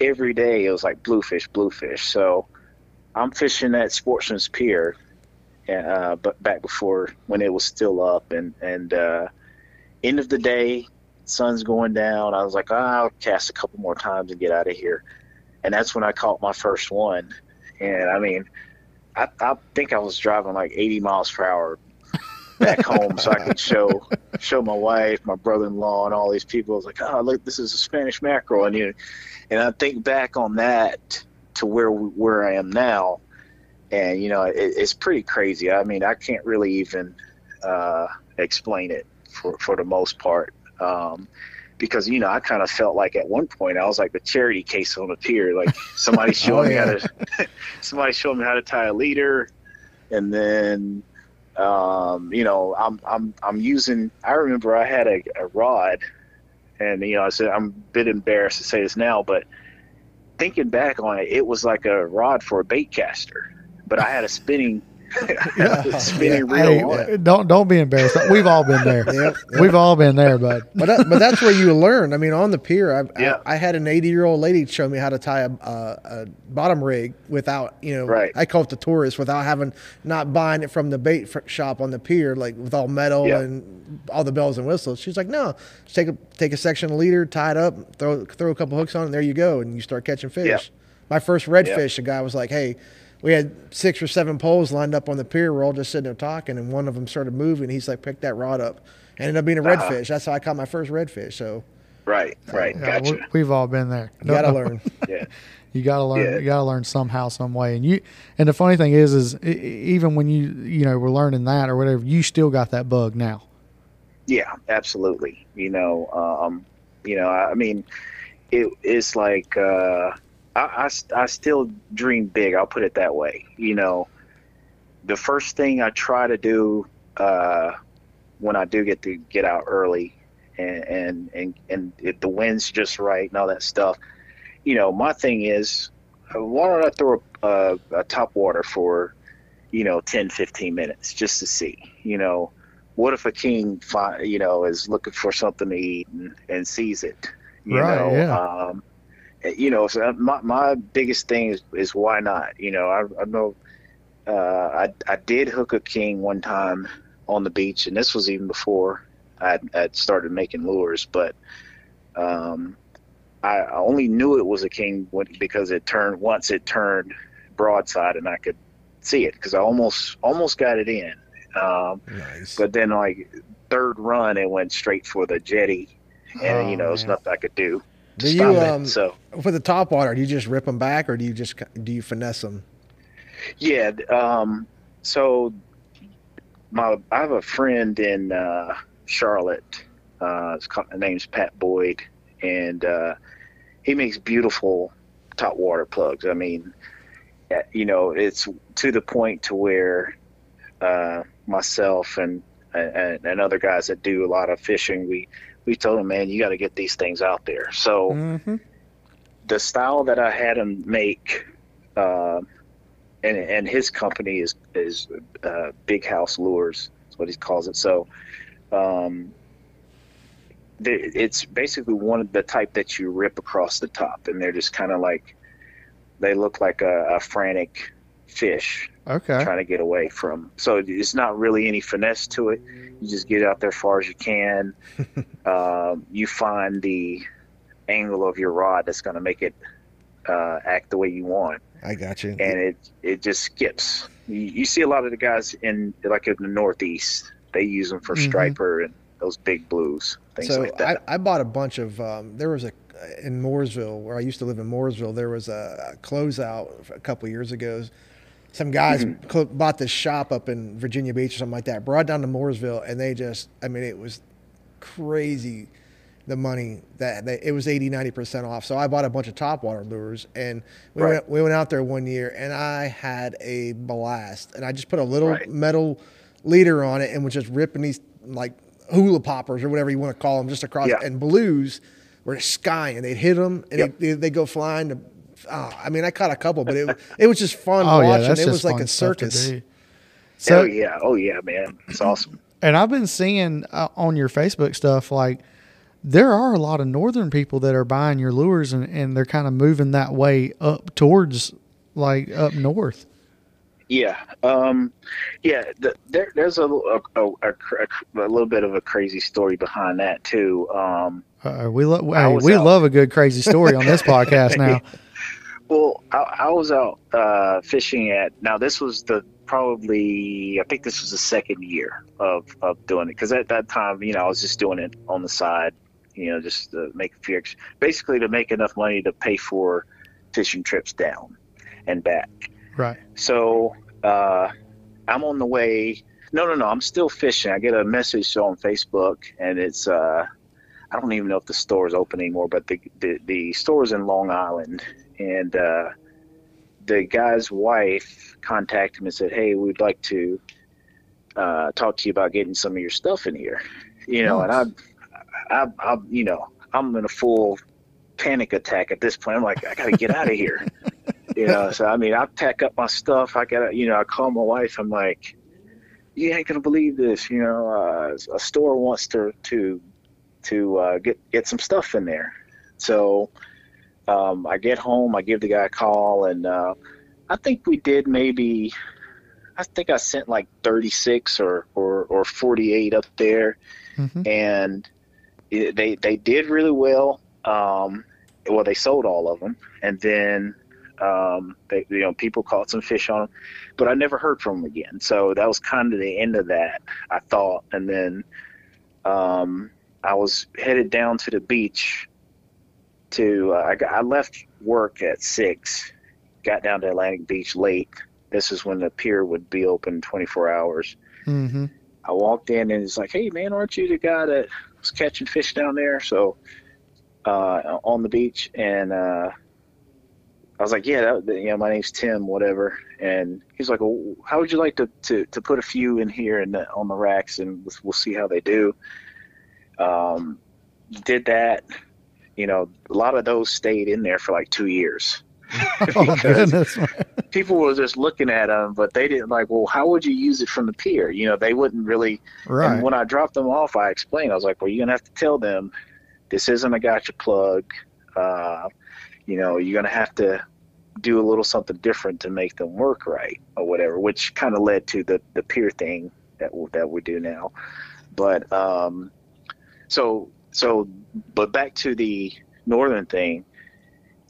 every day it was like bluefish, bluefish. So I'm fishing at Sportsman's Pier, uh, but back before when it was still up, and and uh, end of the day, sun's going down. I was like, "Ah, I'll cast a couple more times and get out of here, and that's when I caught my first one. And I mean, I, I think I was driving like 80 miles per hour back home so I could show show my wife, my brother-in-law, and all these people. I was like, "Oh, look, this is a Spanish mackerel," and you, and I think back on that to where where I am now, and you know, it, it's pretty crazy. I mean, I can't really even uh, explain it for for the most part. Um, because you know, I kind of felt like at one point I was like the charity case on the pier, like somebody showing me how to somebody showing me how to tie a leader, and then um, you know, I'm I'm I'm using. I remember I had a, a rod, and you know, I said I'm a bit embarrassed to say this now, but thinking back on it, it was like a rod for a bait caster, but I had a spinning, a spinning reel Hey, don't don't be embarrassed we've all been there Yep, yep. we've all been there bud but that, but that's where you learn. I mean, on the pier, I, Yeah. I, I had an 80 year old lady show me how to tie a, a, a bottom rig without, you know, Right. I call it the tourist without having not buying it from the bait f- shop on the pier, like with all metal Yeah. and all the bells and whistles. She's like, no, just take a take a section of leader, tie it up, throw throw a couple hooks on, and there you go, and you start catching fish. Yeah. My first redfish, a guy was like, hey. We had six or seven poles lined up on the pier. We're all just sitting there talking, and one of them started moving. He's like, "Pick that rod up." Ended up being a Uh-huh. redfish. That's how I caught my first redfish. So Right, right, Yeah, gotcha. we, we've all been there you gotta learn. Yeah, you gotta learn Yeah. you gotta learn somehow some way and you and the funny thing is is even when you you know were learning that or whatever you still got that bug now Yeah, absolutely. You know, um, you know, I mean, it, it's like uh, I, I, I still dream big. I'll put it that way. You know, the first thing I try to do uh, when I do get to get out early, and and and, and if the wind's just right and all that stuff, you know, my thing is, why don't I throw a, a top water for, you know, 10, 15 minutes just to see, you know what if a king, fi- you know, is looking for something to eat and, and sees it? You Right, know, yeah. um, you know, so my, my biggest thing is, is why not? You know, I, I know uh, I, I did hook a king one time on the beach, and this was even before I'd, I'd started making lures, but um, I I only knew it was a king when, because it turned once it turned broadside and I could see it because I almost almost got it in. Um, Nice. but then like third run, it went straight for the jetty, and Oh, you know, there's man. nothing I could do. Do you, it. um, so For the top water, do you just rip them back, or do you just do you finesse them? yeah, um, so my I have a friend in uh, Charlotte. Uh, his name's Pat Boyd, and uh, he makes beautiful top water plugs. I mean, uh, you know, it's to the point to where uh, myself and, and and other guys that do a lot of fishing, we we told him, man, you got to get these things out there. So Mm-hmm. the style that I had him make, uh, and and his company is is uh, Big House Lures. is what he calls it. So, um, the, it's basically one of the type that you rip across the top, and they're just kind of like they look like a, a frantic fish Okay. trying to get away from. So it's not really any finesse to it. You just get out there as far as you can. um, you find the angle of your rod that's going to make it uh, act the way you want, I got you. and it it just skips. You, you see a lot of the guys in like in the Northeast. They use them for Mhm. striper and those big blues, things so like that. I, I bought a bunch of. Um, there was a in Mooresville where I used to live in Mooresville. There was a, a closeout a couple of years ago. Some guys Mm-hmm. bought this shop up in Virginia Beach or something like that. Brought down to Mooresville, and they just. I mean, it was crazy. The money that they, it was 80, 90 percent off. So I bought a bunch of topwater lures, and we Right. went we went out there one year, and I had a blast. And I just put a little Right. metal leader on it and was just ripping these like hula poppers or whatever you want to call them just across Yeah. and blues were skying they'd hit them and Yep. they, they go flying to oh, i mean i caught a couple but it, it was just fun Oh yeah, watching that's it just was like a circus do. oh So yeah, oh yeah, man, it's awesome. And I've been seeing uh, on your Facebook stuff like there are a lot of northern people that are buying your lures and, and they're kind of moving that way up towards like up north. Yeah, um, yeah. The, there, there's a, a, a, a, a little bit of a crazy story behind that too. Um, Uh, we love I hey, we love a good crazy story on this podcast now. well, I, I was out uh, fishing at. Now this was the probably I think this was the second year of of doing it because at that time, you know, I was just doing it on the side, you know, just to make a few, ex- basically to make enough money to pay for fishing trips down and back. Right. So uh, I'm on the way. No, no, no. I'm still fishing. I get a message on Facebook, and it's uh, I don't even know if the store is open anymore, but the the, the store is in Long Island, and uh, the guy's wife contacted me and said, "Hey, we'd like to uh, talk to you about getting some of your stuff in here." You know, and I, I, I, you know, I'm in a full panic attack at this point. I'm like, I got to get out of here. You know so i mean i pack up my stuff. I gotta you know i call my wife. I'm like you ain't gonna believe this you know uh, a store wants to to to uh, get get some stuff in there. So um, i get home i give the guy a call and uh, i think we did maybe i think i sent like 36 or or, or 48 up there Mhm. and it, they they did really well um, well they sold all of them and then um, they, you know, people caught some fish on them, but I never heard from them again. So that was kind of the end of that, I thought. And then um, I was headed down to the beach. To uh, I, got, I left work at six, got down to Atlantic Beach late. This is when the pier would be open 24 hours. Mm-hmm. I walked in and it's like, "Hey, man, aren't you the guy that was catching fish down there?" So uh, on the beach, and uh, I was like, "Yeah, that, you know, my name's Tim, whatever." And he's like, "Well, how would you like to to, to put a few in here and on the racks, and we'll, we'll see how they do." Um, did that. You know, a lot of those stayed in there for like two years. oh people were just looking at them, but they didn't like. Well, how would you use it from the pier? You know, they wouldn't really. Right. And when I dropped them off, I explained. I was like, "Well, you're gonna have to tell them this isn't a gotcha plug. Uh, you know, you're gonna have to do a little something different to make them work right or whatever." Which kind of led to the the pier thing that that we do now. But um, so so, but back to the northern thing.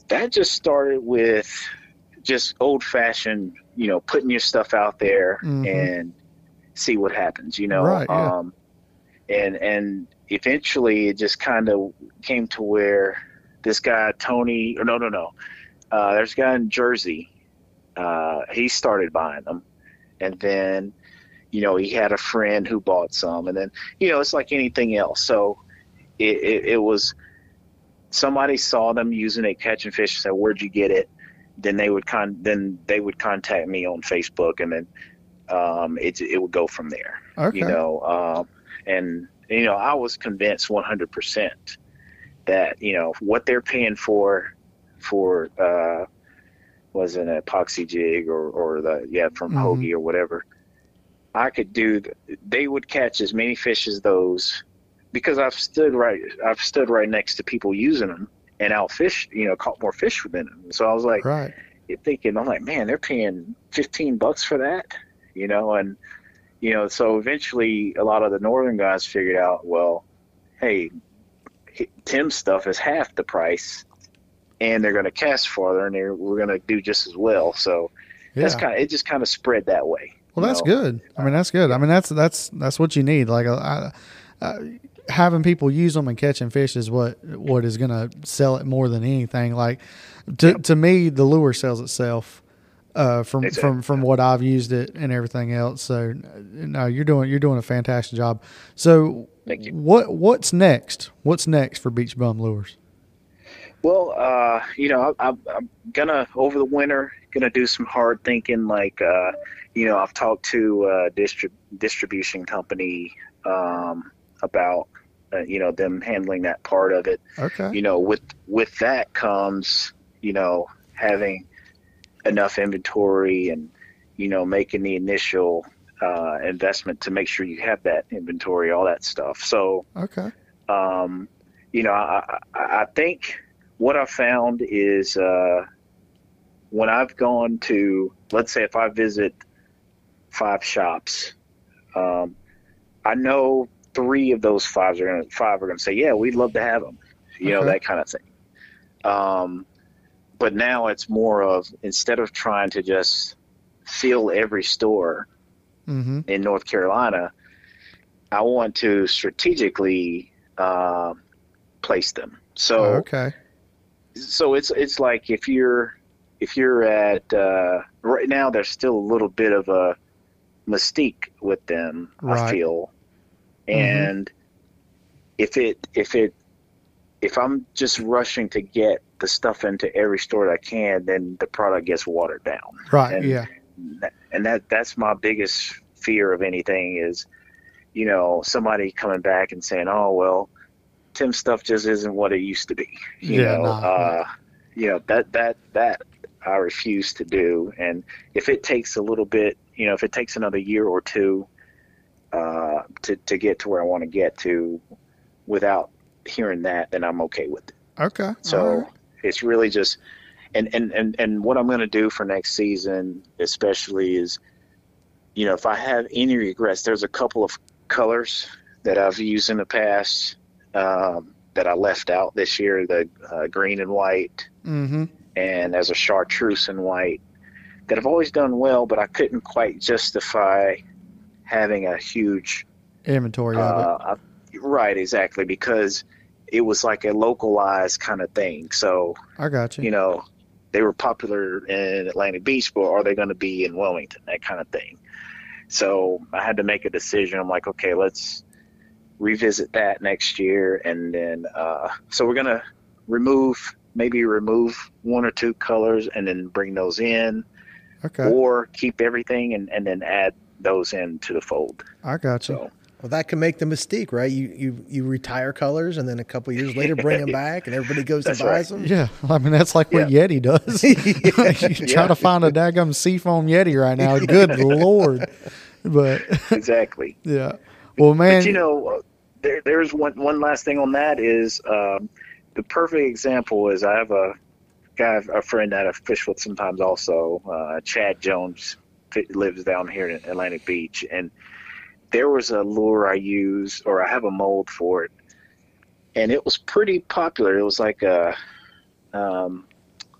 That just started with just old fashioned, you know, putting your stuff out there Mhm. and see what happens, you know. Right, yeah. Um and and eventually it just kind of came to where this guy Tony or no no no. Uh there's a guy in Jersey. Uh he started buying them. And then you know, he had a friend who bought some and then you know, it's like anything else. So it, it, it was somebody saw them using it catching fish and said, Where'd you get it? then they would con then they would contact me on Facebook, and then um, it it would go from there. Okay. You know, um, and you know I was convinced 100 percent that you know what they're paying for for uh, was an epoxy jig or or the yeah from Mhm. Hogy or whatever. I could do. th- They would catch as many fish as those because I've stood right. I've stood right next to people using them and outfish. You know, caught more fish within them. So I was like, Right. thinking, I'm like, man, they're paying 15 bucks for that, you know, and you know, so eventually a lot of the northern guys figured out, well, hey, Tim's stuff is half the price, and they're going to cast farther, and they're, we're going to do just as well. So Yeah. that's kind of it. Just kind of spread that way. Well, that's know? good. I mean, that's good. I mean, that's that's that's what you need. Like, I, uh, having people use them and catching fish is what what is going to sell it more than anything. Like, to to me, the lure sells itself. Uh, from Exactly. from from what I've used it and everything else. So, no, you're doing you're doing a fantastic job. So, Thank you. what what's next? What's next for Beach Bum Lures? Well, uh, you know, I, I'm, I'm gonna over the winter gonna do some hard thinking. Like, uh, you know, I've talked to a distrib- distribution company um, about, uh, you know, them handling that part of it. Okay. You know, with with that comes, you know, having enough inventory and, you know, making the initial uh, investment to make sure you have that inventory, all that stuff. So, Okay. um, you know, I, I, I think what I found is uh, when I've gone to, let's say, if I visit five shops, um, I know three of those five are gonna five are gonna say, "Yeah, we'd love to have them," you know, that kind of thing. Um, but now it's more of instead of trying to just fill every store, Mm-hmm. in North Carolina, I want to strategically uh, place them. So, Oh, okay. so it's it's like if you're if you're at uh, right now, there's still a little bit of a mystique with them. I feel, Mhm. and if it if it if I'm just rushing to get the stuff into every store that I can, then the product gets watered down Right. and- yeah. and that that's my biggest fear of anything is you know somebody coming back and saying oh well tim's stuff just isn't what it used to be you Yeah, know nah. uh you know that that that i refuse to do and if it takes a little bit you know if it takes another year or two uh to to get to where i want to get to without hearing that then i'm okay with it Okay. so right. it's really just and and and and what I'm going to do for next season, especially is, you know, if I have any regrets, there's a couple of colors that I've used in the past um, that I left out this year: the uh, green and white, Mm-hmm. and as a chartreuse and white that I've always done well, but I couldn't quite justify having a huge Inventory of it. uh, right, exactly, because it was like a localized kind of thing. So I got you. you know, they were popular in Atlantic Beach, but are they going to be in Wilmington? That kind of thing. So I had to make a decision. I'm like, okay, let's revisit that next year, and then uh, so we're gonna remove maybe remove one or two colors and then bring those in, Okay. or keep everything and, and then add those into the fold. I got you. So Well, that can make the mystique, right? You you you retire colors, and then a couple years later bring them back, and everybody goes That's and buys them. Yeah, I mean that's like what Yeti does. you try Yeah. to find a daggum seafoam Yeti right now. Good lord! But exactly. yeah, well, man, But you know, there, there's one one last thing on that is um, the perfect example is I have a guy, a friend that I fish with sometimes also, uh, Chad Jones, fi- lives down here in Atlantic Beach, and there was a lure I use, or I have a mold for it, and it was pretty popular. It was like a, um,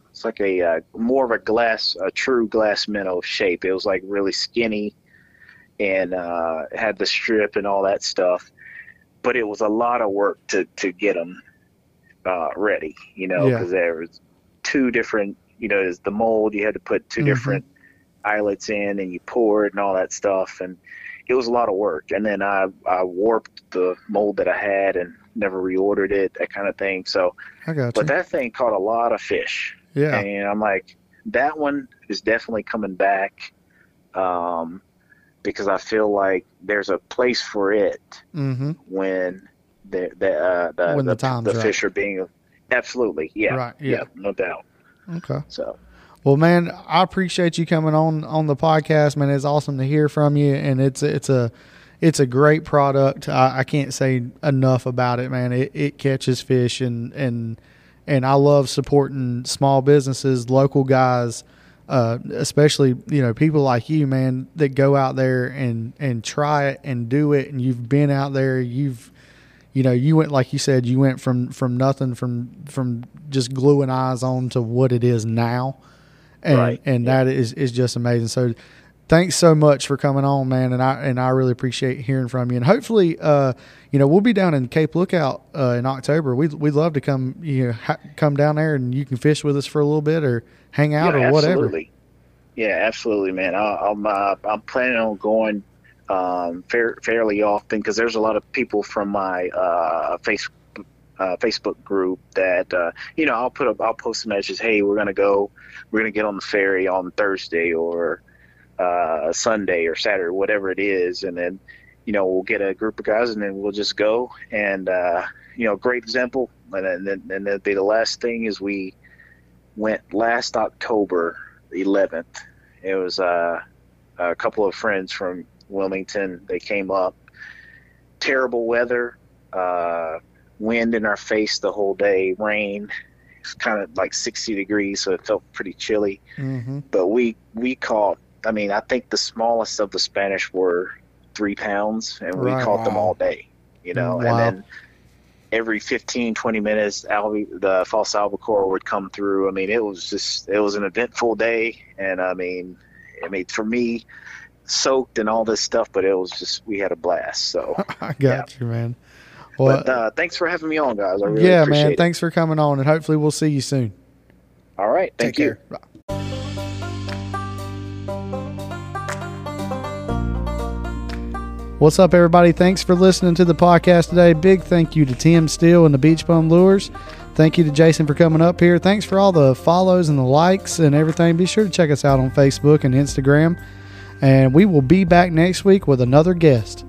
it's like a uh, more of a glass, a true glass minnow shape. It was like really skinny, and uh, had the strip and all that stuff. But it was a lot of work to to get them uh, ready, you know, Yeah. because there was two different, you know, there's the mold. You had to put 2 Mhm. different eyelets in, and you pour it and all that stuff, and it was a lot of work. And then I I warped the mold that I had and never reordered it, that kind of thing. So, I got you. but that thing caught a lot of fish yeah, and I'm like, that one is definitely coming back, um, because I feel like there's a place for it mm-hmm. when the the uh, the, When the the, the right. fish are being absolutely yeah Right, yeah. no doubt. Okay. So Well, man, I appreciate you coming on on the podcast, man. It's awesome to hear from you, and it's it's a it's a great product. I, I can't say enough about it, man. It, it catches fish, and and and I love supporting small businesses, local guys, uh, especially you know people like you, man, that go out there and and try it and do it, and you've been out there, you've you know you went like you said you went from from nothing from from just gluing eyes on to what it is now and Right. and that is is just amazing so thanks so much for coming on man and i and i really appreciate hearing from you and hopefully uh you know we'll be down in cape lookout uh in october we'd, we'd love to come you know ha- come down there and you can fish with us for a little bit or hang out yeah, or whatever absolutely. Yeah, absolutely, man. I, I'm uh, I'm planning on going um, fair, fairly often because there's a lot of people from my uh, Facebook uh, Facebook group that uh, you know I'll put up I'll post a message. Hey, we're gonna go. We're gonna get on the ferry on Thursday or uh, Sunday or Saturday, whatever it is, and then you know we'll get a group of guys and then we'll just go and uh, you know great example. And then and that'd be the last thing is we went last October 11th. It was uh, a couple of friends from Wilmington. They came up. Terrible weather, uh, wind in our face the whole day, rain. It's kind of like 60 degrees, so it felt pretty chilly. mm-hmm. But we we caught. I mean, I think the smallest of the Spanish were three pounds, and we caught them all day. You know, Wow. and then every 15, 20 minutes, albi, the false albacore would come through. I mean, it was just it was an eventful day, and I mean, I mean for me, soaked and all this stuff, but it was just we had a blast. So, i got you man well but uh, thanks for having me on, guys. I really yeah man it. thanks for coming on and hopefully we'll see you soon All right, Take thank you. care. What's up, everybody? Thanks for listening to the podcast today. Big thank you to Tim Still and the Beach Bum Lures. Thank you to Jason for coming up here. Thanks for all the follows and the likes and everything. Be sure to check us out on Facebook and Instagram. And we will be back next week with another guest.